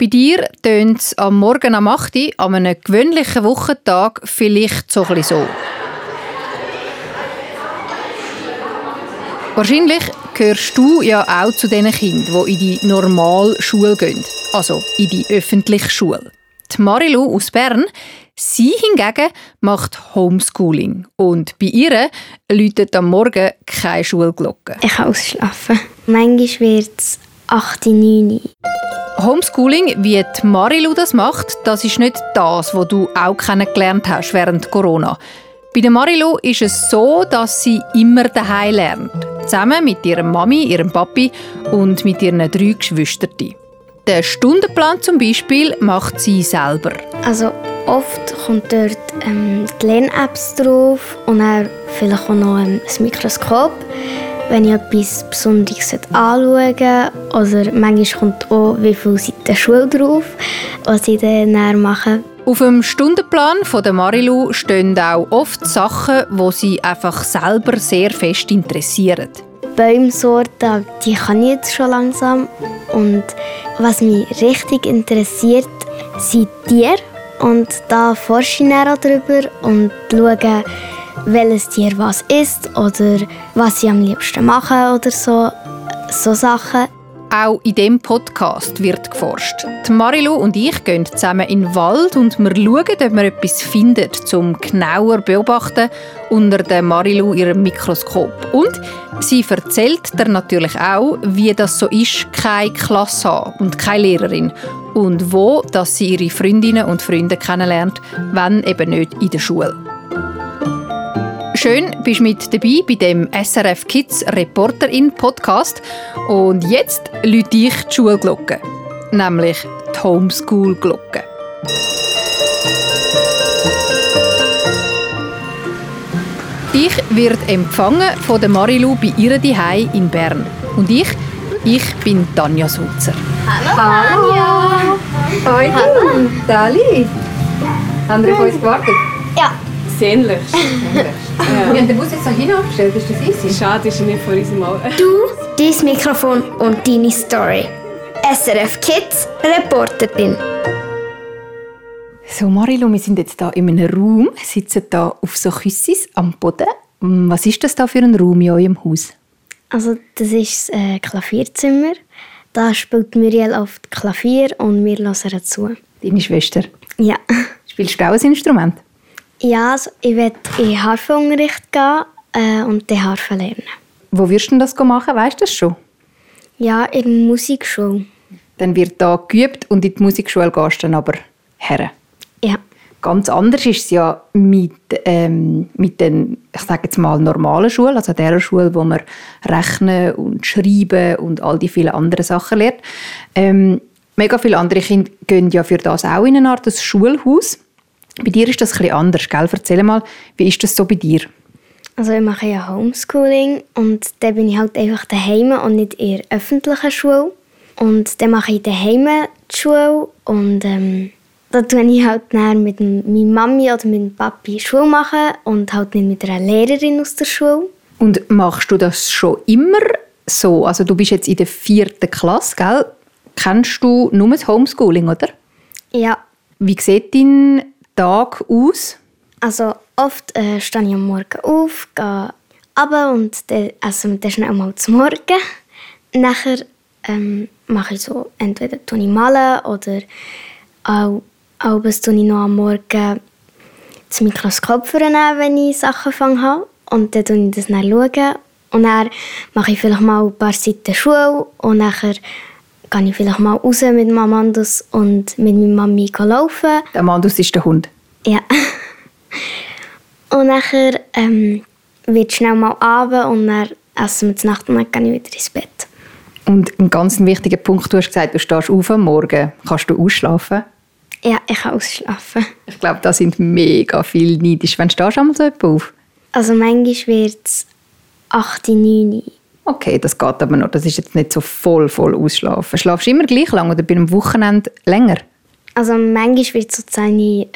Bei dir tönt es am Morgen am 8 Uhr, an einem gewöhnlichen Wochentag vielleicht so so. Wahrscheinlich gehörst du ja auch zu den Kindern, die in die normale Schule gehen, also in die öffentliche Schule. Die Marilu aus Bern, sie hingegen macht Homeschooling und bei ihr läutet am Morgen keine Schulglocke. Ich kann ausschlafen. Manchmal wird es 8, 9. Homeschooling, wie die Marilu das macht, das ist nicht das, was du auch kennengelernt hast während Corona. Bei der Marilu ist es so, dass sie immer daheim lernt. Zusammen mit ihrer Mami, ihrem Papi und mit ihren drei Geschwistern. Den Stundenplan zum Beispiel macht sie selber. Also oft kommt dort ähm, die Lern-Apps drauf und dann vielleicht auch noch ähm, Mikroskop wenn ich etwas Besonderes anschauen Oder manchmal kommt auch, wie viele Seiten Schule drauf, was ich dann mache. Auf dem Stundenplan von der Marilu stehen auch oft Sachen, die sie einfach selber sehr fest interessieren. Bäumsorten, die kann ich jetzt schon langsam. Und was mich richtig interessiert, sind Tiere. Und da forsche ich auch darüber und schaue, welches Tier was isst oder was sie am liebsten machen oder so, so Sachen. Auch in diesem Podcast wird geforscht. Die Marilu und ich gehen zusammen in den Wald und wir schauen, ob wir etwas finden, zum genauer beobachten unter der Marilu ihrem Mikroskop. Und sie erzählt dir natürlich auch, wie das so ist, keine Klasse haben und keine Lehrerin. Und wo dass sie ihre Freundinnen und Freunde kennenlernt, wenn eben nicht in der Schule. Schön, bist du mit dabei bei dem SRF Kids Reporterin Podcast. Und jetzt läute ich die Schulglocke, nämlich die Homeschool-Glocke. Ich werde empfangen von der Marilu bei ihrer Dihei in Bern. Und ich, ich bin Tanja Sulzer. Hallo, Tanja. Hoi, Hallo. Dali. Haben wir auf uns gewartet? Ja. Sehnlichst. Ja. Wir haben den Bus jetzt so hinaufgestellt, ist das easy? Schade, ist er nicht vor unserem Auto. Du, dein Mikrofon und deine Story. SRF Kids Reporterin. So Marilu, wir sind jetzt hier in einem Raum, sitzen hier auf so Küssis am Boden. Was ist das da für ein Raum in eurem Haus? Also das ist das äh, Klavierzimmer. Da spielt Muriel oft Klavier und wir hören zu. Deine Schwester? Ja. Spielst du auch ein Instrument? Ja, also ich werde in Harfenunterricht gehen äh, und die Harfe lernen. Wo wirst du das machen? Weißt du das schon? Ja, in der Musikschule. Dann wird da geübt und in die Musikschule gehst du dann aber her. Ja. Ganz anders ist es ja mit, ähm, mit den, ich sage jetzt mal, normalen Schulen, also der Schule, wo man rechnen und schreiben und all die vielen anderen Sachen lernt. Ähm, mega viele andere Kinder gehen ja für das auch in eine Art Schulhaus. Bei dir ist das etwas anders, gell? Erzähl mal, wie ist das so bei dir? Also ich mache ja Homeschooling und dann bin ich halt einfach daheim und nicht in der öffentlichen Schule. Und dann mache ich daheim die Schule und ähm, da tue ich halt mit meiner Mami oder meinem Papi Schule machen und halt nicht mit einer Lehrerin aus der Schule. Und machst du das schon immer so? Also du bist jetzt in der vierten Klasse, gell? Kennst du nur das Homeschooling, oder? Ja. Wie sieht dein Tag aus? Also oft äh, stehe ich am Morgen auf, gehe runter und dann essen wir dann schnell mal zum Morgen. Nachher ähm, mache ich so, entweder tue ich malen oder auch, auch tue ich noch am Morgen das Mikroskop vornehmen, wenn ich Sachen fange Und dann schaue ich das. Schauen. Und dann mache ich vielleicht mal ein paar Seiten Schule und nachher gehe ich vielleicht mal raus mit Amandus und mit meiner Mami laufen. Der Amandus ist der Hund? Ja. Und nachher ähm, wird schnell mal Abend und dann essen wir zur Nacht und dann gehe ich wieder ins Bett. Und ein ganz wichtiger Punkt, du hast gesagt, du stehst auf am Morgen. Kannst du ausschlafen? Ja, ich kann ausschlafen. Ich glaube, da sind mega viele neidisch. Wann stehst du einmal so auf? Also manchmal wird es 8, 9 Okay, das geht aber noch. Das ist jetzt nicht so voll, voll ausschlafen. Schlafst du immer gleich lang oder bei einem Wochenende länger? Also manchmal wird es so 10,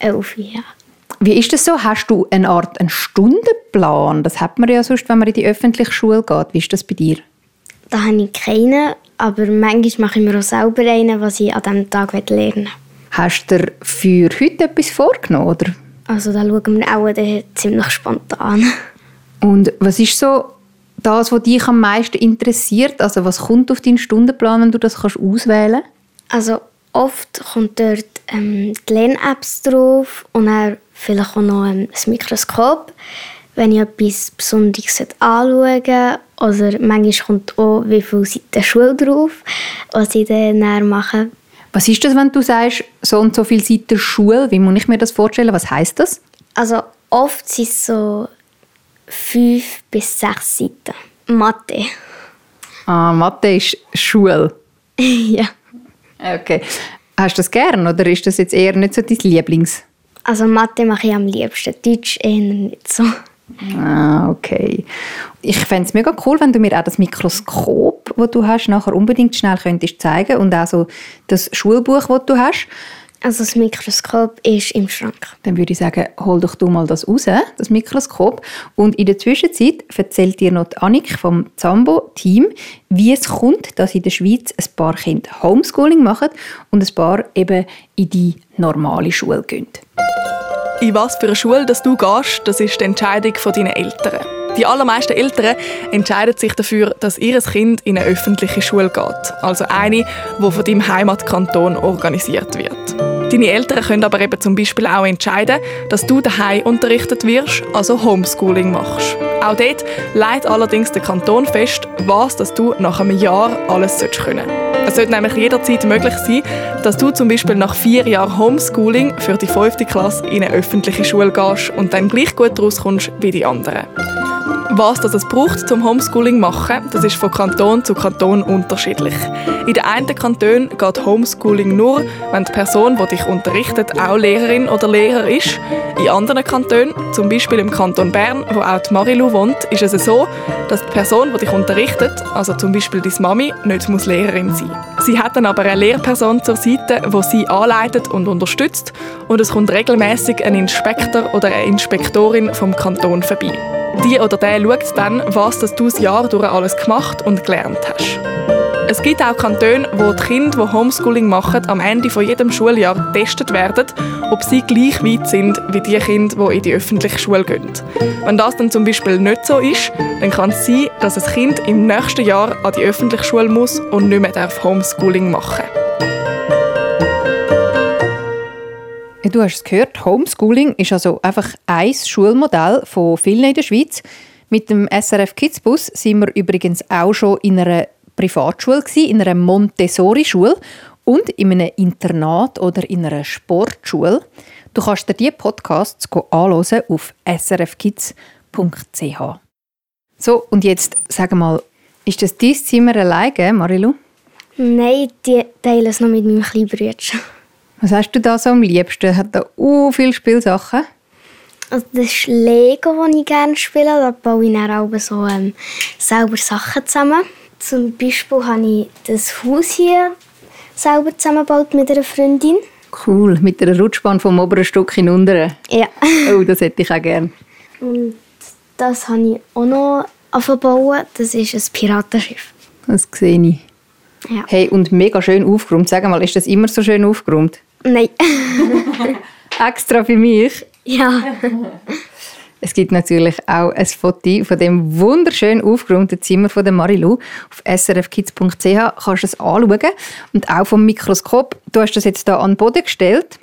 11, ja. Wie ist das so? Hast du eine Art einen Stundenplan? Das hat man ja sonst, wenn man in die öffentliche Schule geht. Wie ist das bei dir? Da habe ich keinen. aber manchmal mache ich mir auch selber einen, was ich an diesem Tag lernen will. Hast du dir für heute etwas vorgenommen? Oder? Also da schauen wir auch ziemlich spontan. Und was ist so das, was dich am meisten interessiert? Also was kommt auf deinen Stundenplan, wenn du das kannst auswählen Also oft kommt dort ähm, die Lern-Apps drauf und dann vielleicht auch noch ähm, das Mikroskop, wenn ich etwas Besonderes anschauen Oder manchmal kommt auch, wie viele Seiten Schule drauf, was ich dann mache. Was ist das, wenn du sagst, so und so viele Seiten Schule? Wie muss ich mir das vorstellen? Was heißt das? Also oft sind es so fünf bis sechs Seiten. Mathe. Ah, Mathe ist Schule. ja. Okay. Hast du das gern oder ist das jetzt eher nicht so dein Lieblings? Also Mathe mache ich am liebsten, Deutsch eher nicht so. Ah, okay. Ich fände es mega cool, wenn du mir auch das Mikroskop, das du hast, nachher unbedingt schnell könntest zeigen und auch so das Schulbuch, das du hast. Also das Mikroskop ist im Schrank. Dann würde ich sagen, hol doch du mal das raus, das Mikroskop. Und in der Zwischenzeit erzählt dir noch die Annik vom Zambo-Team, wie es kommt, dass in der Schweiz ein paar Kinder Homeschooling machen und ein paar eben in die normale Schule gehen. In was für eine Schule dass du gehst, das ist die Entscheidung deiner Eltern. Die allermeisten Eltern entscheiden sich dafür, dass ihr Kind in eine öffentliche Schule geht. Also eine, die von deinem Heimatkanton organisiert wird. Deine Eltern können aber eben zum Beispiel auch entscheiden, dass du daheim unterrichtet wirst, also Homeschooling machst. Auch dort legt allerdings der Kanton fest, was dass du nach einem Jahr alles können. Es sollte nämlich jederzeit möglich sein, dass du zum Beispiel nach vier Jahren Homeschooling für die fünfte Klasse in eine öffentliche Schule gehst und dann gleich gut rauskommst wie die anderen. Was das es braucht zum Homeschooling machen, das ist von Kanton zu Kanton unterschiedlich. In den einen Kantonen geht Homeschooling nur, wenn die Person, die dich unterrichtet, auch Lehrerin oder Lehrer ist. In anderen Kantonen, zum Beispiel im Kanton Bern, wo auch die Marilu wohnt, ist es so, dass die Person, die dich unterrichtet, also zum Beispiel deine Mami, nicht muss Lehrerin sein. Sie hat dann aber eine Lehrperson zur Seite, die sie anleitet und unterstützt und es kommt regelmäßig ein Inspektor oder eine Inspektorin vom Kanton vorbei. Die oder der schaut dann, was du das Jahr durch alles gemacht und gelernt hast. Es gibt auch Kantone, wo die Kinder, die Homeschooling machen, am Ende von jedem Schuljahr getestet werden, ob sie gleich weit sind wie die Kinder, die in die öffentliche Schule gehen. Wenn das dann zum Beispiel nicht so ist, dann kann es sein, dass ein Kind im nächsten Jahr an die öffentliche Schule muss und nicht mehr Homeschooling machen darf. Du hast es gehört, Homeschooling ist also einfach ein Schulmodell von vielen in der Schweiz. Mit dem SRF Kids Bus sind wir übrigens auch schon in einer Privatschule in einer Montessori-Schule und in einem Internat oder in einer Sportschule. Du kannst dir diese Podcasts anhören auf srfkids.ch. So, und jetzt sag mal, ist das dein Zimmer alleine, Marilu? Nein, die teilen es noch mit meinem kleinen Bruder. Was hast du da so am liebsten? Hat da uh, viele Spielsachen? Also das ist Lego, das ich gerne spiele. Da baue ich dann auch so ähm, selber Sachen zusammen. Zum Beispiel habe ich das Haus hier selber zusammengebaut mit einer Freundin. Cool, mit einer Rutschbahn vom oberen Stück in unteren. Ja. oh, das hätte ich auch gerne. Und das habe ich auch noch aufgebaut. Das ist ein Piratenschiff. Das sehe ich. Ja. Hey, und mega schön aufgeräumt. Sag mal, ist das immer so schön aufgeräumt? Nein. Extra für mich? Ja. Es gibt natürlich auch ein Foto von dem wunderschön aufgeräumten Zimmer von der Marilu. Auf srfkids.ch kannst du es anschauen. Und auch vom Mikroskop. Du hast das jetzt hier an den Boden gestellt.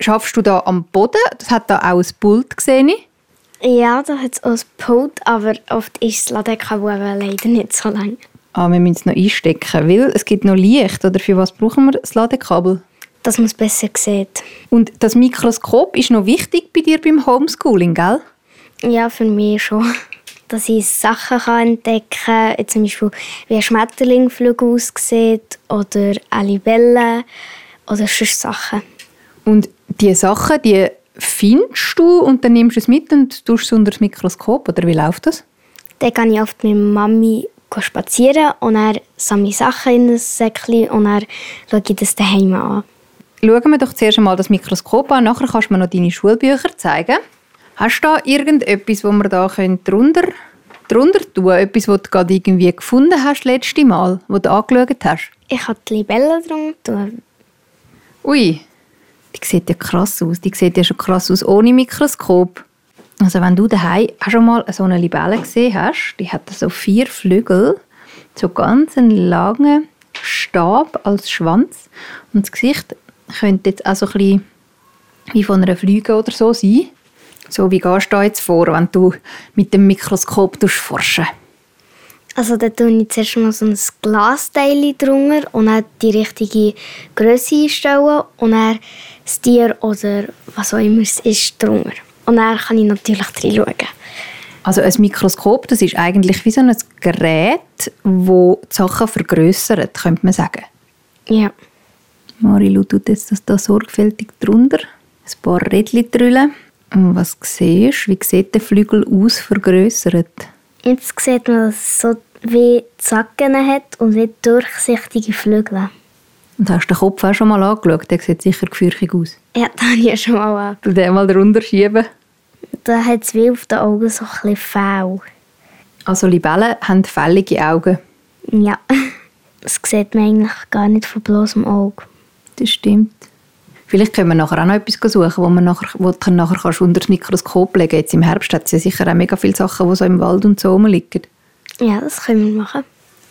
Schaffst du da am Boden? Das hat da auch ein Pult gesehen. Ja, da hat es auch ein Pult, aber oft ist das Ladekabel leider nicht so lang. Ah, wir müssen es noch einstecken, weil es gibt noch Licht. Oder für was brauchen wir das Ladekabel? Dass man es besser sieht. Und das Mikroskop ist noch wichtig bei dir beim Homeschooling, gell? Ja, für mich schon. Dass ich Sachen kann entdecken kann, zum Beispiel wie ein Schmetterlingflug aussieht oder eine Libelle oder sonst Sachen. Und diese Sachen, die findest du und dann nimmst du es mit und tust es unter das Mikroskop, oder wie läuft das? Dann gehe ich oft mit Mami spazieren und er sammle Sachen in ein Säckchen und er schaue ich das daheim an. Schauen wir doch zuerst einmal das Mikroskop an, nachher kannst du mir noch deine Schulbücher zeigen. Hast du da irgendetwas, wo wir da drunter drunter tun? Etwas, was du gerade irgendwie gefunden hast, letzte Mal, wo du angeschaut hast? Ich habe die Libelle drunter. Ui, die sieht ja krass aus. Die sieht ja schon krass aus ohne Mikroskop. Also wenn du daheim auch schon mal so eine Libelle gesehen hast, die hat so vier Flügel, so ganz einen langen Stab als Schwanz und das Gesicht könnte jetzt auch so ein bisschen wie von einer Fliege oder so sein. So, wie gehst du da jetzt vor, wenn du mit dem Mikroskop forschen Also da tue ich zuerst mal so ein Glasteil drunter und dann die richtige Größe einstellen und dann das Tier oder was auch immer es ist drunter. Und dann kann ich natürlich reinschauen. Also ein Mikroskop, das ist eigentlich wie so ein Gerät, das die Sachen vergrößert, könnte man sagen. Ja. Marilu tut jetzt das da sorgfältig drunter. Ein paar Rädchen drüllen. Und was siehst du? Wie sieht der Flügel aus, vergrößert? Jetzt sieht man, dass es so wie Zacken hat und wie durchsichtige Flügel. Und hast du den Kopf auch schon mal angeschaut? Der sieht sicher gefürchtig aus. Ja, das habe ich ja schon mal an. Du den mal drunter schieben. Da hat es wie auf den Augen so ein bisschen faul. Also Libellen haben fällige Augen. Ja, das sieht man eigentlich gar nicht von bloßem Auge. Das stimmt. Vielleicht können wir nachher auch noch etwas suchen, wo, man nachher, wo du nachher kannst unter das Mikroskop legen Jetzt im Herbst hat es ja sicher auch mega viele Sachen, die so im Wald und so rumliegen. Ja, das können wir machen.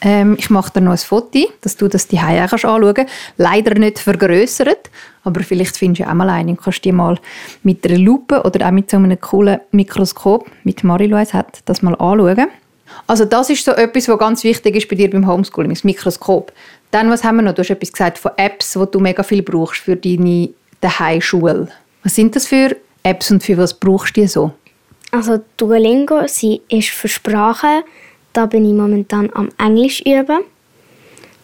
Ähm, ich mache dir noch ein Foto, dass du das die auch anschauen kannst. Leider nicht vergrößert, aber vielleicht findest du auch mal einen und kannst die mal mit einer Lupe oder auch mit so einem coolen Mikroskop, mit Marilois hat, das mal anschauen. Also das ist so etwas, was ganz wichtig ist bei dir beim Homeschooling, das Mikroskop. Dann, was haben wir noch? Du hast etwas gesagt von Apps, die du mega viel brauchst für deine Daheimschule. Was sind das für Apps und für was brauchst du die so? Also Duolingo sie ist für Sprachen. Da bin ich momentan am Englisch üben.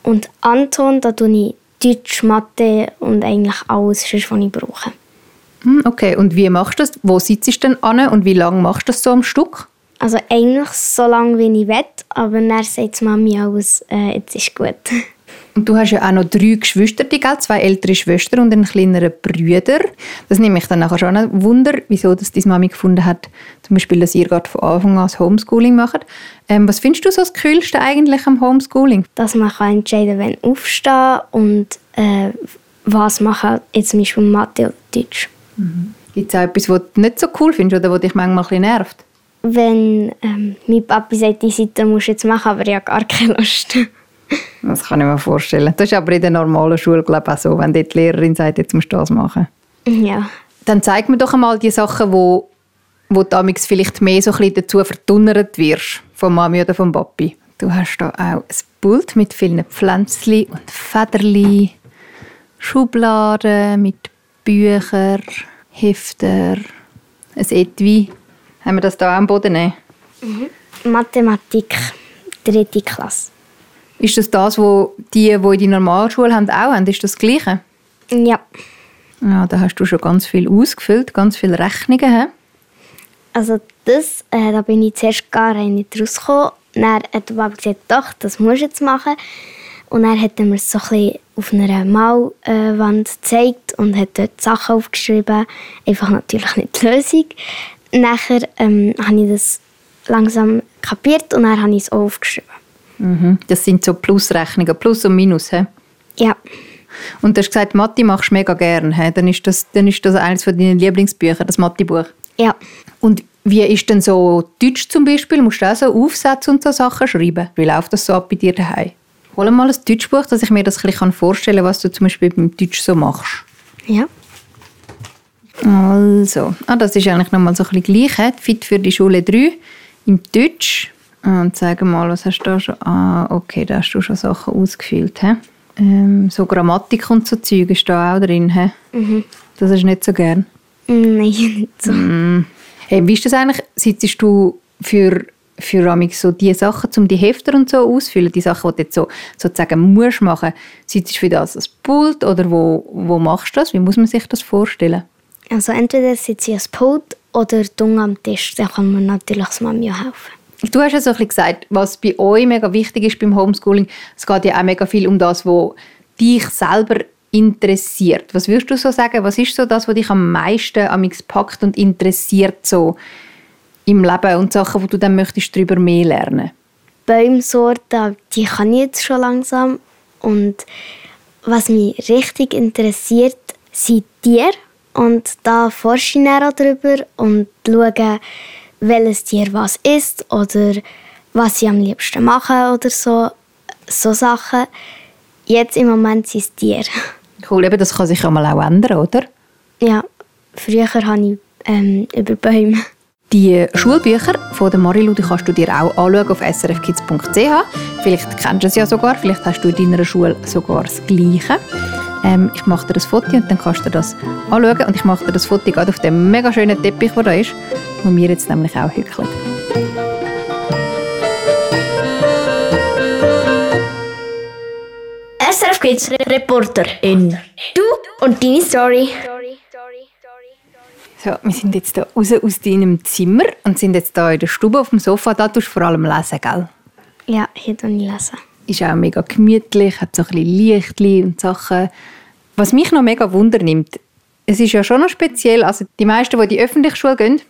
Und Anton, da tue ich Deutsch, Mathe und eigentlich alles, was ich brauche. Hm, okay, und wie machst du das? Wo sitzt du denn an und wie lange machst du das so am Stück? Also eigentlich so lange, wie ich will, aber dann sagt Mami aus, äh, jetzt ist gut. Und du hast ja auch noch drei Geschwister, gell? zwei ältere Schwestern und einen kleineren Bruder. Das nehme ich dann nachher schon ein Wunder, wieso das deine Mami gefunden hat, zum Beispiel, dass ihr gerade von Anfang an das Homeschooling macht. Ähm, was findest du so das Coolste eigentlich am Homeschooling? Dass man kann entscheiden kann, wenn aufstehen und äh, was machen, jetzt zum Beispiel Mathe oder Deutsch. Mhm. Gibt es auch etwas, was du nicht so cool findest oder was dich manchmal ein bisschen nervt? Wenn ähm, mein Papi sagt, diese Seite musst du jetzt machen, aber ich habe gar keine Lust. Das kann ich mir vorstellen. Das ist aber in der normalen Schule glaube ich, auch so, wenn die Lehrerin sagt, jetzt musst du das machen. Ja. Dann zeig mir doch einmal die Sachen, wo, wo du vielleicht mehr so ein bisschen dazu verdunnert wirst, von Mami oder vom Papi. Du hast da auch ein Pult mit vielen Pflänzchen und Federli, Schubladen mit Büchern, Hefter, ein Etui. Haben wir das da am Boden? Mhm. Mathematik, dritte Klasse. Ist das das, was die, die in die Normalschule haben, auch haben? Ist das das Gleiche? Ja. Ja, da hast du schon ganz viel ausgefüllt, ganz viele Rechnungen. He? Also das, äh, da bin ich zuerst gar nicht rausgekommen. Dann hat der Papa gesagt, doch, das musst du jetzt machen. Und dann hat er mir so ein auf einer Malwand gezeigt und hat dort Sachen aufgeschrieben. Einfach natürlich nicht die Lösung. Nachher ähm, habe ich das langsam kapiert und dann habe ich es auch aufgeschrieben. Mhm. Das sind so Plusrechnungen, Plus und Minus, he? Ja. Und du hast gesagt, Mathe machst du mega gerne. He? Dann, ist das, dann ist das eines von deinen Lieblingsbüchern, das Mathebuch. Ja. Und wie ist denn so Deutsch zum Beispiel? Musst du auch so Aufsätze und so Sachen schreiben? Wie läuft das so ab bei dir daheim? Hol mal ein Deutschbuch, dass ich mir das ein bisschen vorstellen kann, was du zum Beispiel beim Deutsch so machst. Ja. Also, ah, das ist eigentlich nochmal so ein bisschen gleich. He? Fit für die Schule 3 im Deutsch. Und sag mal, was hast du da schon? Ah, okay, da hast du schon Sachen ausgefüllt. He? Ähm, so Grammatik und so Zeug ist da auch drin. He? Mhm. Das ist nicht so gern. Nein, nicht so. Mm. Hey, wie ist das eigentlich? Sitzt du für, für so die Sachen, um die Hefter und so auszufüllen, die Sachen, die du jetzt so, sozusagen musst machen, sitzt du für das als Pult oder wo, wo machst du das? Wie muss man sich das vorstellen? Also entweder sitze ich als Pult oder dumm am Tisch. Da kann man natürlich das Mami helfen. Du hast ja so ein bisschen gesagt, was bei euch mega wichtig ist beim Homeschooling. Es geht ja auch mega viel um das, was dich selber interessiert. Was würdest du so sagen? Was ist so das, was dich am meisten am packt und interessiert so im Leben und Sachen, wo du dann möchtest darüber mehr lernen? Bäumsorten, die kann ich jetzt schon langsam. Und was mich richtig interessiert, sind Tiere. Und da forsche ich auch darüber und schaue, welches Tier was ist oder was sie am liebsten machen oder so. So Sachen. Jetzt im Moment sind es Tiere. Cool, eben, das kann sich ja mal auch ändern, oder? Ja, früher habe ich ähm, über Bäume. Die Schulbücher von der Marilu die kannst du dir auch anschauen auf srfkids.ch. Vielleicht kennst du es ja sogar, vielleicht hast du in deiner Schule sogar das Gleiche. Ähm, ich mache dir das Foto und dann kannst du das anschauen. Und ich mache dir das Foto gerade auf dem mega schönen Teppich, der da ist, wo wir jetzt nämlich auch hückeln. SRF Kids Reporter in Du und deine Story. So, wir sind jetzt da raus aus deinem Zimmer und sind jetzt da in der Stube auf dem Sofa. Da tust du vor allem lesen, gell? Ja, hier tue ich lesen. Ist auch mega gemütlich, hat so ein bisschen Lichtli und Sachen. Was mich noch mega wundernimmt, es ist ja schon noch speziell, also die meisten, die in die öffentliche Schule gehen,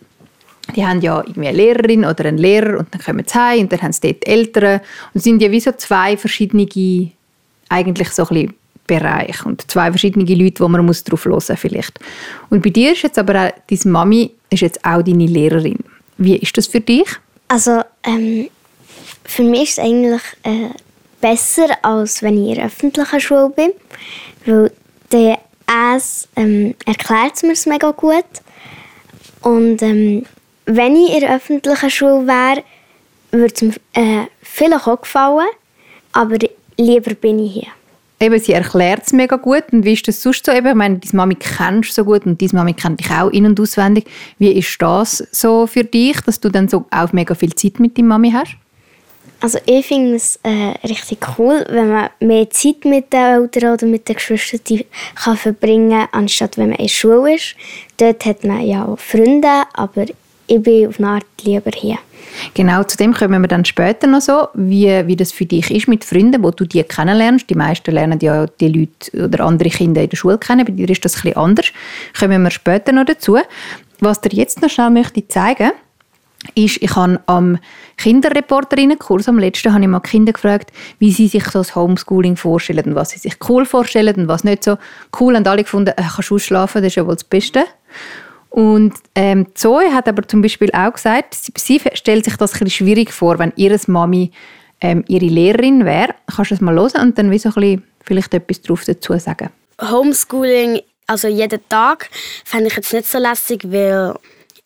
die haben ja irgendwie eine Lehrerin oder einen Lehrer und dann kommen sie heim und dann haben sie dort Eltern und sind ja wie so zwei verschiedene eigentlich so ein bisschen und zwei verschiedene Leute, wo man muss drauf hören vielleicht. Und bei dir ist jetzt aber auch, deine Mami ist jetzt auch deine Lehrerin. Wie ist das für dich? Also, ähm, für mich ist es eigentlich äh, besser, als wenn ich in der öffentlichen Schule bin, weil der es ähm, erklärt mir es mega gut. Und ähm, wenn ich in der öffentlichen Schule wäre, würde es mir äh, vielleicht auch gefallen, aber lieber bin ich hier. Eben, sie erklärt es mega gut. Und wie ist das sonst so? Eben, ich meine, deine Mami kennst du so gut und deine Mami kennt dich auch in- und auswendig. Wie ist das so für dich, dass du dann so auch mega viel Zeit mit deiner Mami hast? Also ich finde es äh, richtig cool, wenn man mehr Zeit mit den Eltern oder mit den Geschwistern kann verbringen kann, anstatt wenn man in der Schule ist. Dort hat man ja auch Freunde, aber ich bin auf eine Art lieber hier. Genau, zu dem kommen wir dann später noch so, wie, wie das für dich ist mit Freunden, wo du die kennenlernst. Die meisten lernen ja die Leute oder andere Kinder in der Schule kennen. Bei dir ist das ein bisschen anders. Kommen wir später noch dazu. Was dir jetzt noch schnell möchte zeigen ist, ich habe am Kinderreporterinnenkurs, am letzten, habe ich mal Kinder gefragt, wie sie sich das Homeschooling vorstellen und was sie sich cool vorstellen und was nicht so cool. Und alle gefunden, äh, kannst du ausschlafen, das ist ja wohl das Beste. Und ähm, Zoe hat aber zum Beispiel auch gesagt, sie, sie stellt sich das ein schwierig vor, wenn ihre Mami ähm, ihre Lehrerin wäre. Kannst du das mal hören und dann wie so ein bisschen vielleicht etwas drauf dazu sagen? Homeschooling, also jeden Tag, fände ich jetzt nicht so lässig, weil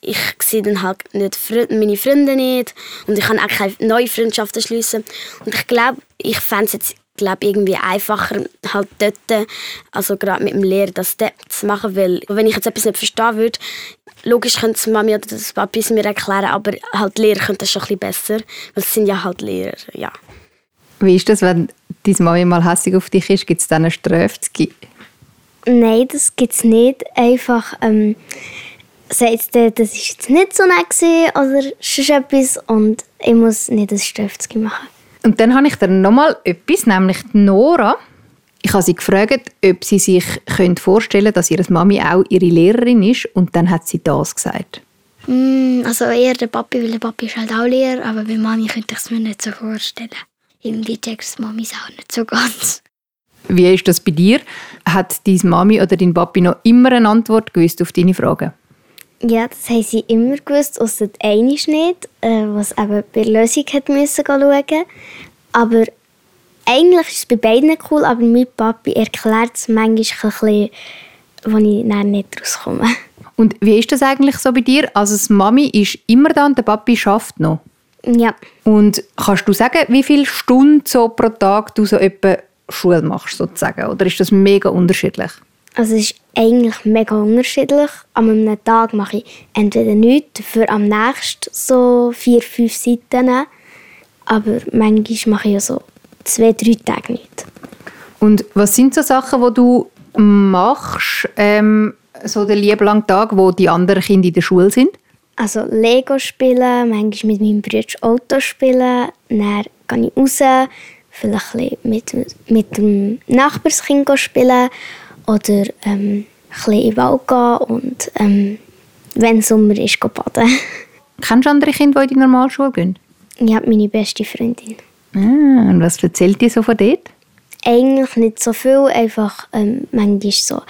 ich sehe dann halt nicht meine Freunde nicht und ich kann auch keine neuen Freundschaften schließen. Und ich glaube, ich fände es jetzt glaube irgendwie einfacher halt dort, also gerade mit dem Lehrer, das dort zu machen, weil wenn ich jetzt etwas nicht verstehen würde, logisch könnte es Mami oder das Papi es mir erklären, aber halt Lehrer könnte das schon ein bisschen besser, weil es sind ja halt Lehrer, ja. Wie ist das, wenn deine Mami mal hässlich auf dich ist, gibt es dann eine Strafe Nein, das gibt es nicht. Einfach ähm, sagt sie, das war jetzt nicht so nett gewesen, oder sonst etwas und ich muss nicht ein Strafe machen. Und dann habe ich dann nochmal etwas, nämlich Nora. Ich habe sie gefragt, ob sie sich vorstellen können, dass ihre Mami auch ihre Lehrerin ist. Und dann hat sie das gesagt. Mm, also eher der Papi, weil der Papi ist halt auch Lehrer, aber bei Mami könnte ich es mir nicht so vorstellen. Irgendwie checkt Mami es auch nicht so ganz. Wie ist das bei dir? Hat deine Mami oder dein Papi noch immer eine Antwort gewusst auf deine Fragen? Ja, das haben sie immer gewusst, außer einiges nicht, äh, was eben bei der Lösung hat müssen schauen. Aber eigentlich ist es bei beiden cool, aber mein Papi erklärt es manchmal ein bisschen, wo ich dann nicht rauskomme. Und wie ist das eigentlich so bei dir? Also die Mami ist immer da und der Papi schafft noch? Ja. Und kannst du sagen, wie viele Stunden so pro Tag du so etwa Schule machst, sozusagen? Oder ist das mega unterschiedlich? Also es ist eigentlich mega unterschiedlich. An einem Tag mache ich entweder nichts, für am nächsten so vier, fünf Seiten. Aber manchmal mache ich ja so zwei, drei Tage nicht. Und was sind so Sachen, die du machst, ähm, so den lieben langen Tag, wo die anderen Kinder in der Schule sind? Also Lego spielen, manchmal mit meinem Bruder Auto spielen, dann gehe ich raus, vielleicht mit, mit dem Nachbarskind spielen oder ähm, ein bisschen in den Wald gehen und ähm, wenn Sommer ist, baden. Kennst du andere Kinder, die in die Normalschule gehen? Ich habe meine beste Freundin. Ah, und was erzählt die so von dort? Eigentlich nicht so viel, einfach ähm, manchmal so.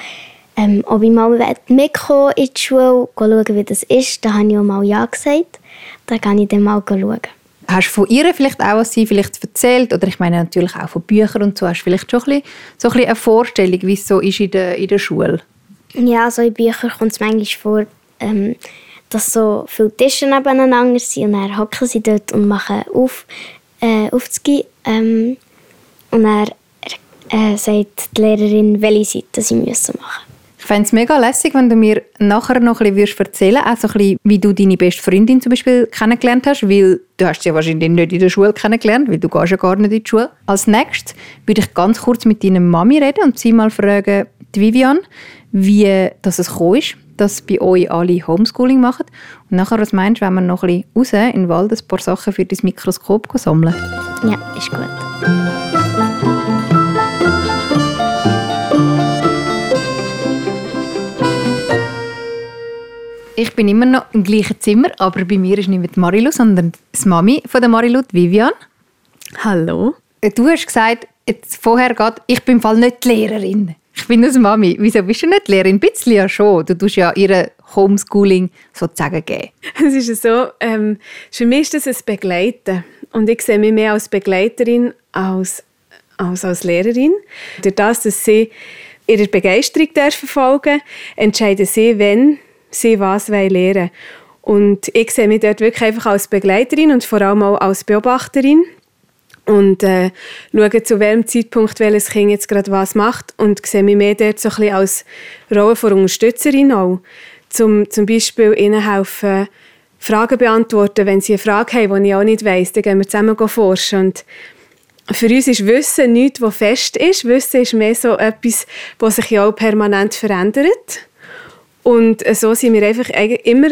Ähm, ob ich mal mitkommen in die Schule, schauen, wie das ist, da habe ich auch mal Ja gesagt. Da kann ich dann mal schauen. Hast du von ihr vielleicht auch, was sie vielleicht erzählt, oder ich meine natürlich auch von Büchern und so, hast du vielleicht schon ein bisschen, so ein bisschen eine Vorstellung, wie es so ist in der, in der Schule? Ja, so in Büchern kommt es manchmal vor, ähm, dass so viele Tische nebeneinander sind und dann hocken sie dort und machen auf, äh, Aufzüge. Ähm, und dann äh, sagt die Lehrerin, welche Seite sie müssen machen fände es mega lässig, wenn du mir nachher noch ein bisschen erzählen würdest, auch so ein bisschen, wie du deine beste Freundin zum Beispiel kennengelernt hast, weil du hast sie ja wahrscheinlich nicht in der Schule kennengelernt, weil du gehst ja gar nicht in die Schule. Als nächstes würde ich ganz kurz mit deiner Mami reden und sie mal fragen, die Vivian, wie das es gekommen ist, dass bei euch alle Homeschooling machen. Und nachher, was meinst du, wenn wir noch ein bisschen raus in den Wald ein paar Sachen für dein Mikroskop sammeln? Ja, ist gut. Ich bin immer noch im gleichen Zimmer, aber bei mir ist nicht mit Marilu, sondern die Mami von der Marilu, die Vivian. Hallo. Du hast gesagt, jetzt vorher gerade, ich bin im Fall nicht die Lehrerin. Ich bin eine Mami. Wieso bist du nicht Lehrerin? Ein bisschen ja schon. Du tust ja ihre Homeschooling sozusagen geben. Es ist so, ähm, für mich ist das ein Begleiten. Und ich sehe mich mehr als Begleiterin als, als als Lehrerin. Durch das, dass sie ihre Begeisterung verfolgen entscheiden sie, wenn sie was lernen wollen. Und ich sehe mich dort wirklich einfach als Begleiterin und vor allem auch als Beobachterin und äh, schauen, zu welchem Zeitpunkt welches Kind jetzt gerade was macht und sehe mich mehr dort so ein bisschen als Rolle von Unterstützerin auch. Zum, zum Beispiel ihnen helfen, Fragen beantworten, wenn sie eine Frage haben, die ich auch nicht weiss, dann gehen wir zusammen forschen. Und für uns ist Wissen nichts, was fest ist. Wissen ist mehr so etwas, was sich ja auch permanent verändert. Und so sind wir einfach immer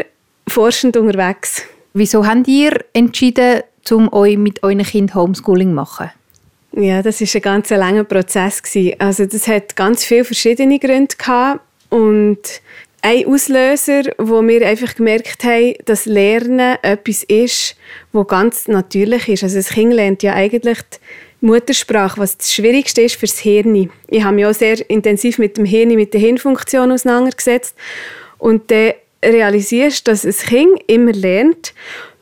forschend unterwegs. Wieso habt ihr entschieden, um euch mit euren Kind Homeschooling zu machen? Ja, das ist ein ganz langer Prozess Also das hat ganz viele verschiedene Gründe gehabt und ein Auslöser, wo wir einfach gemerkt haben, dass Lernen etwas ist, wo ganz natürlich ist. Also das Kind lernt ja eigentlich Muttersprache, was das Schwierigste ist fürs Hirn. Ich habe mich auch sehr intensiv mit dem Hirn, mit der Hirnfunktion auseinandergesetzt und dann realisierst, dass ein Kind immer lernt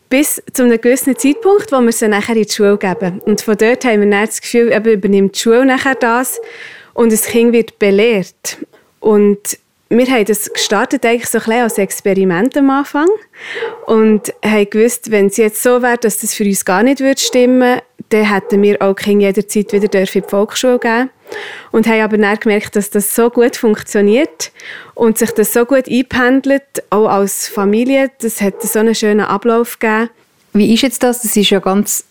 bis zu einem gewissen Zeitpunkt, wo wir sie nachher in die Schule geben. Und von dort haben wir dann das Gefühl, eben übernimmt die Schule nachher das und das Kind wird belehrt. Und wir haben das gestartet eigentlich so ein als Experiment am Anfang und haben gewusst, wenn es jetzt so wäre, dass das für uns gar nicht würde stimmen dann hätten wir auch Kinder jederzeit wieder in die Volksschule geben und haben aber dann gemerkt, dass das so gut funktioniert und sich das so gut einpendelt, auch als Familie. Das hat so einen schönen Ablauf gegeben. Wie ist jetzt das? Das ist ja ganz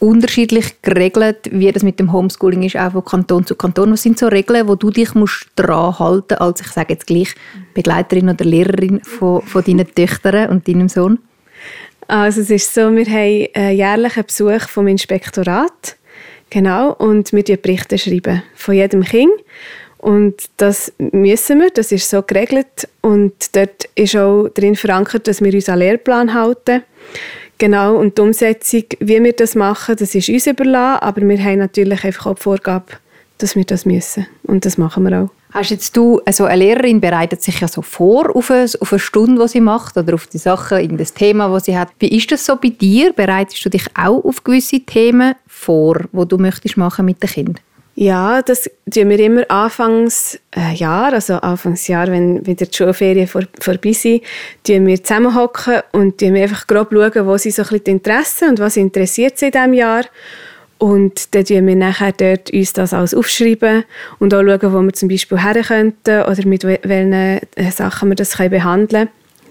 unterschiedlich geregelt, wie das mit dem Homeschooling ist, auch von Kanton zu Kanton. Was sind so Regeln, wo du dich musst dran halten als, ich sage jetzt gleich, Begleiterin oder Lehrerin von, von deinen Töchtern und deinem Sohn? Also es ist so, wir haben einen jährlichen Besuch vom Inspektorat, genau, und wir schreiben Berichte schreiben von jedem Kind. Und das müssen wir, das ist so geregelt. Und dort ist auch drin verankert, dass wir uns an Lehrplan halten. Genau, und die Umsetzung, wie wir das machen, das ist uns überlassen, aber wir haben natürlich einfach auch die Vorgabe, dass wir das müssen. Und das machen wir auch. Hast jetzt du, also eine Lehrerin bereitet sich ja so vor auf eine, auf eine Stunde, die sie macht oder auf die Sachen, irgendein Thema, das sie hat. Wie ist das so bei dir? Bereitest du dich auch auf gewisse Themen vor, wo du möchtest machen mit den Kindern? Ja, das tun wir immer Anfangs äh, Jahr, also Anfangsjahr, wenn wieder die Schulferien vor, vorbei sind, tun wir zusammenhocken und tun wir einfach grob schauen, wo sie so ein bisschen die Interessen und was interessiert sie in diesem Jahr. Und dann tun wir nachher dort uns das alles aufschreiben und auch schauen, wo wir zum Beispiel her könnten oder mit welchen äh, Sachen wir das behandeln können.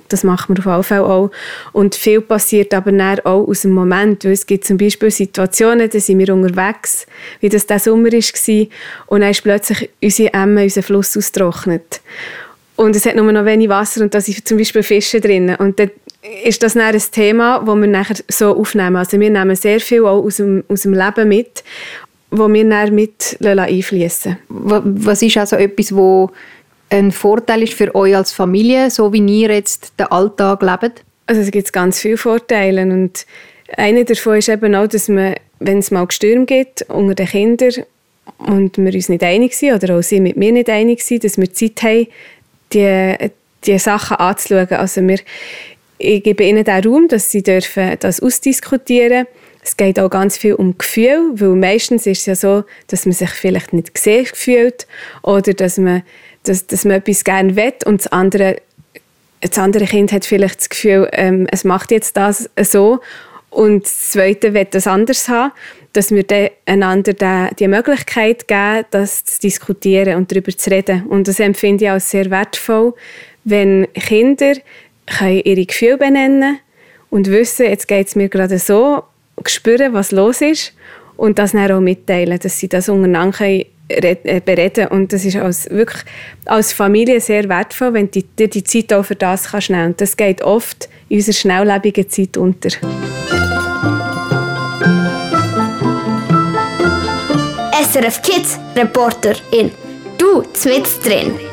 Das machen wir auf jeden Fall auch. Und viel passiert aber dann auch aus dem Moment. Weil es gibt zum Beispiel Situationen, da sind wir unterwegs, wie das der Sommer war, und dann ist plötzlich unsere Emme, unser Fluss ausgetrocknet. Und es hat nur noch wenig Wasser und da sind zum Beispiel Fische drin. Und dann ist das dann ein Thema, das wir nachher so aufnehmen. Also wir nehmen sehr viel auch aus dem, aus dem Leben mit, wo wir dann mit einfließen Was ist also etwas, wo ein Vorteil ist für euch als Familie, so wie ihr jetzt den Alltag lebt? Also es gibt ganz viele Vorteile und einer davon ist eben auch, dass man, wenn es mal Gestürm gibt unter den Kindern und wir uns nicht einig sind oder auch sie mit mir nicht einig sind, dass wir Zeit haben, die, die Sachen anzuschauen. Also wir, ich gebe ihnen den Raum, dass sie dürfen das ausdiskutieren dürfen es geht auch ganz viel um Gefühl, weil meistens ist es ja so, dass man sich vielleicht nicht gesehen fühlt oder dass man, dass, dass man etwas gerne will und das andere, das andere Kind hat vielleicht das Gefühl, ähm, es macht jetzt das so und das zweite will das anders haben, dass wir einander die, die Möglichkeit geben, das zu diskutieren und darüber zu reden. Und das empfinde ich als sehr wertvoll, wenn Kinder ihre Gefühle benennen können und wissen, jetzt geht es mir gerade so spüren, was los ist und das dann auch mitteilen, dass sie das untereinander äh, bereden und das ist als, wirklich als Familie sehr wertvoll, wenn du dir die Zeit auch für das kannst nehmen. Das geht oft in unserer schnelllebigen Zeit unter. SRF Kids Reporter in Du, mit drin.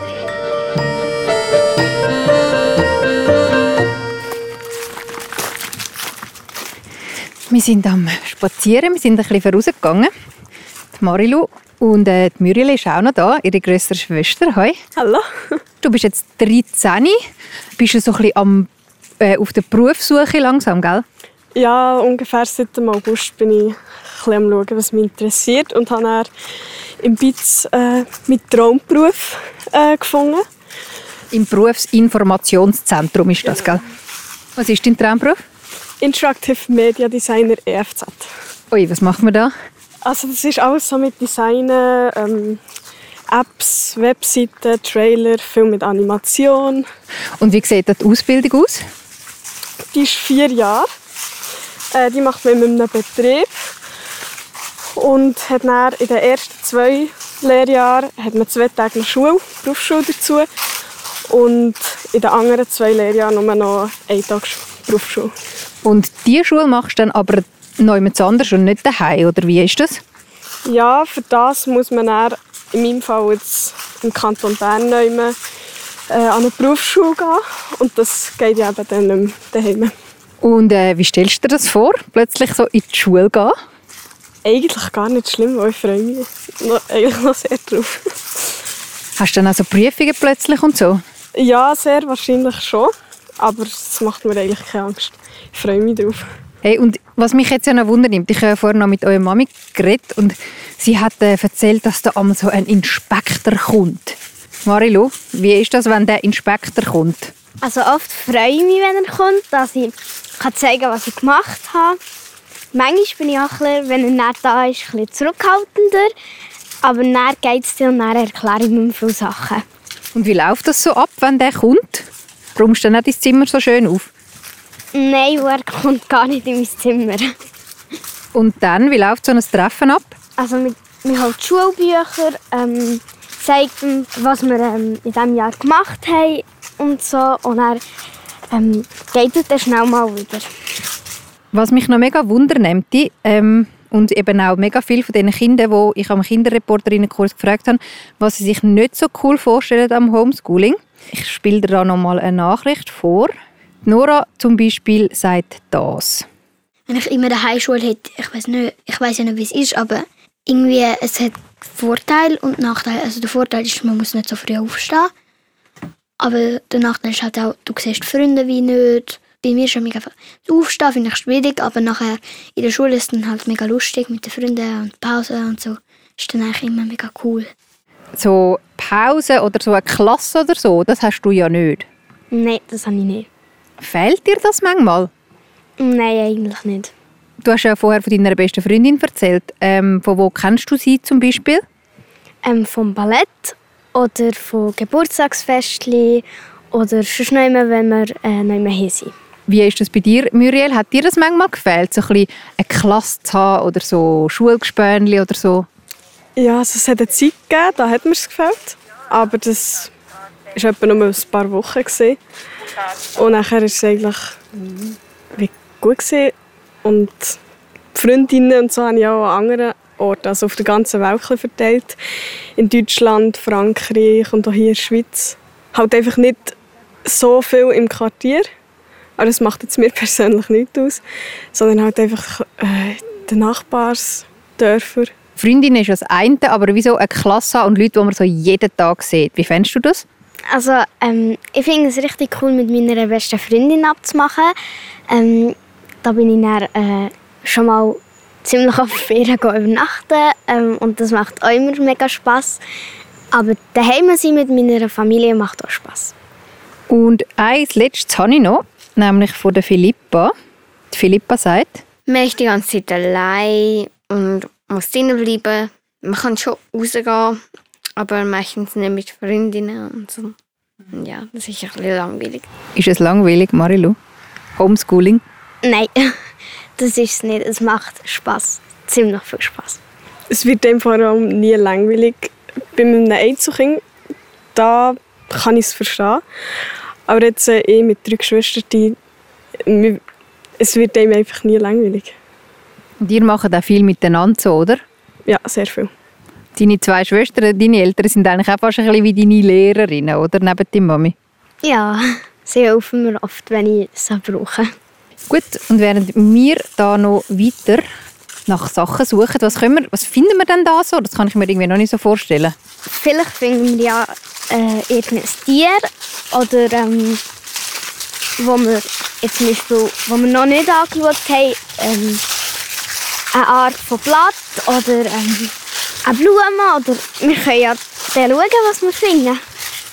Wir sind am Spazieren, wir sind ein bisschen vorausgegangen. Die Marilu und äh, die Muriel ist auch noch da, ihre größere Schwester. Hi. Hallo. Du bist jetzt 13. Bist du so ein bisschen am, äh, auf der Berufssuche langsam, gell? Ja, ungefähr seit dem August bin ich ein bisschen am schauen, was mich interessiert und habe dann im BITS äh, meinen Traumberuf äh, gefunden. Im Berufsinformationszentrum ist das, gell? Was ist dein Traumberuf? Interactive Media Designer EFZ. Ui, was machen wir da? Also das ist alles so mit Designen, ähm, Apps, Webseiten, Trailer, viel mit Animation. Und wie sieht die Ausbildung aus? Die ist vier Jahre. Äh, die macht man in einem Betrieb und hat dann in den ersten zwei Lehrjahren hat man zwei Tage noch Schule, Berufsschule dazu und in den anderen zwei Lehrjahren nur noch einen Tag Berufsschule. Und diese Schule machst du dann aber neu mit anders und nicht daheim, oder wie ist das? Ja, für das muss man dann, in meinem Fall jetzt im Kanton Bern neu äh, an eine Berufsschule gehen und das geht ja eben dann nicht daheim. Und äh, wie stellst du dir das vor, plötzlich so in die Schule gehen? Eigentlich gar nicht schlimm, weil ich freue mich noch, eigentlich noch sehr drauf. Hast du dann also Prüfungen plötzlich und so? Ja, sehr wahrscheinlich schon, aber es macht mir eigentlich keine Angst. Ich freue mich drauf. Hey, und was mich jetzt ja noch wundernimmt, ich habe ja vorhin noch mit eurer Mami geredet und sie hat äh, erzählt, dass da einmal so ein Inspektor kommt. Marilu, wie ist das, wenn der Inspektor kommt? Also oft freue ich mich, wenn er kommt, dass ich kann zeigen kann, was ich gemacht habe. Manchmal bin ich auch ein bisschen, wenn er nicht da ist, ein bisschen zurückhaltender. Aber dann geht es dir und dann erkläre ich mir viele Sachen. Und wie läuft das so ab, wenn der kommt? Räumst du dann dein Zimmer so schön auf? Nein, er kommt gar nicht in mein Zimmer. Und dann, wie läuft so ein Treffen ab? Also wir, wir haben Schulbücher, ähm, zeigt ihm, was wir ähm, in diesem Jahr gemacht haben und so. Und er ähm, geht dann schnell mal wieder. Was mich noch mega wundernimmt, ähm, und eben auch mega viele von den Kindern, wo ich am Kinderreporterinnenkurs gefragt habe, was sie sich nicht so cool vorstellen am Homeschooling. Ich spiele dir da noch mal eine Nachricht vor. Nora zum Beispiel sagt das. Wenn ich immer eine Schule hätte, ich weiß nicht, ich weiß ja nicht, wie es ist, aber irgendwie es hat Vorteil und Nachteil. Also der Vorteil ist, man muss nicht so früh aufstehen. Aber der Nachteil ist halt auch, du siehst Freunde wie nicht. Bei mir ist es mega Aufstehen finde ich schwierig, aber nachher in der Schule ist es dann halt mega lustig mit den Freunden und Pause und so. Ist dann eigentlich immer mega cool. So Pause oder so eine Klasse oder so, das hast du ja nicht. Nein, das habe ich nicht. Fehlt dir das manchmal? Nein, eigentlich nicht. Du hast ja vorher von deiner besten Freundin erzählt. Ähm, von wo kennst du sie zum Beispiel? Ähm, vom Ballett oder von Geburtstagsfestchen oder sonst noch immer, wenn wir äh, noch immer hier sind. Wie ist das bei dir, Muriel? Hat dir das manchmal gefällt, so ein bisschen eine Klasse zu haben oder so Schulgespönli oder so? Ja, also es hat eine Zeit gegeben, da hat mir es gefällt. Aber das war etwa nur ein paar Wochen. Gewesen. Und nachher war es eigentlich wie gut. Gewesen. Und die Freundinnen und so habe ich auch an anderen Orten, also auf der ganzen Welt verteilt. In Deutschland, Frankreich und auch hier in der Schweiz. Halt einfach nicht so viel im Quartier. Aber das macht jetzt mir persönlich nicht aus, sondern halt einfach äh, die Nachbarsdörfer. Freundin ist das eine, aber wieso eine Klasse und Leute, die man so jeden Tag sieht. Wie fändest du das? Also ähm, ich finde es richtig cool, mit meiner besten Freundin abzumachen. Ähm, da bin ich dann, äh, schon mal ziemlich auf Ferien übernachten ähm, und das macht auch immer mega Spaß. Aber daheim sein mit meiner Familie macht auch Spaß. Und eins letztes habe ich noch, nämlich von der Philippa. Die Philippa sagt, Man ist die ganze Zeit allein und muss drinnen bleiben. Man kann schon rausgehen, aber meistens nicht mit Freundinnen und so. Ja, das ist ein bisschen langweilig. ist es langweilig, Marilu? Homeschooling? Nein, das ist es nicht. Es macht Spaß. Ziemlich viel Spaß. Es wird dem vor allem nie langweilig. Bei einem Einzelkind, da kann ich es verstehen. Aber jetzt äh, ich mit drei Geschwistern, die, es wird dem einfach nie langweilig. Und ihr macht auch viel miteinander so, oder? Ja, sehr viel. Deine zwei Schwestern, deine Eltern sind eigentlich auch fast ein bisschen wie deine Lehrerinnen, oder? Neben deiner Mami. Ja, sie helfen mir oft, wenn ich es auch brauche. Gut, und während wir da noch weiter nach Sachen suchen, was, können wir, was finden wir denn da so? Das kann ich mir irgendwie noch nicht so vorstellen. Vielleicht finden wir ja äh, irgendein Tier oder ähm, wo wir jetzt zum Beispiel, wo wir noch nicht angeschaut haben, ähm, eine Art von Blatt oder ähm, eine Blume oder wir können ja dann schauen, was wir finden.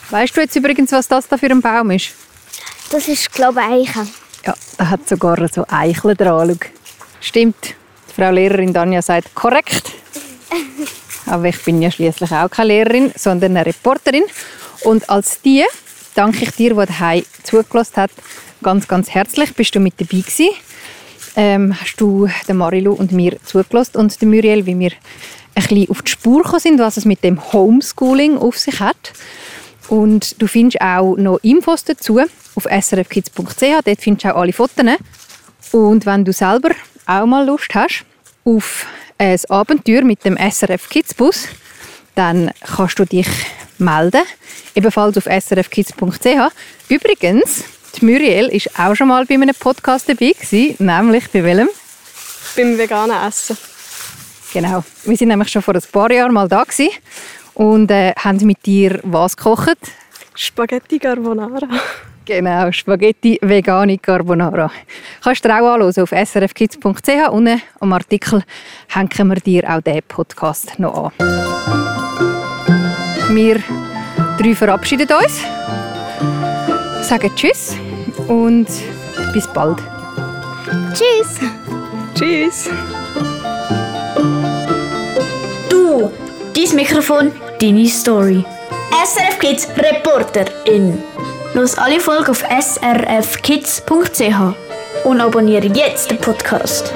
Weißt du jetzt übrigens, was das da für ein Baum ist? Das ist, glaube ich, Eichen. Ja, da hat sogar so Eicheln dran. Schau. Stimmt. Die Frau Lehrerin Danja sagt korrekt. Aber ich bin ja schließlich auch keine Lehrerin, sondern eine Reporterin. Und als die danke ich dir, die daheim zugelassen hat, ganz, ganz herzlich. Bist du mit dabei gewesen? Ähm, hast du der Marilu und mir zugelassen und der Muriel, wie wir ein bisschen auf die Spur gekommen sind, was es mit dem Homeschooling auf sich hat. Und du findest auch noch Infos dazu auf srfkids.ch. Dort findest du auch alle Fotos. Und wenn du selber auch mal Lust hast auf ein Abenteuer mit dem SRF Kids Bus, dann kannst du dich melden. Ebenfalls auf srfkids.ch. Übrigens, die Muriel ist auch schon mal bei einem Podcast dabei gewesen, nämlich bei welchem? Beim veganen Essen. Genau. Wir sind nämlich schon vor ein paar Jahren mal da gewesen und äh, haben mit dir was gekocht? Spaghetti Carbonara. Genau, Spaghetti Vegani Carbonara. Kannst du dir auch anschauen auf srfkids.ch. Unten am Artikel hängen wir dir auch diesen Podcast noch an. Wir drei verabschieden uns, sagen Tschüss und bis bald. Tschüss! Tschüss. Du, dein Mikrofon, deine Story. SRF Kids Reporterin. Los alle Folgen auf srfkids.ch und abonniere jetzt den Podcast.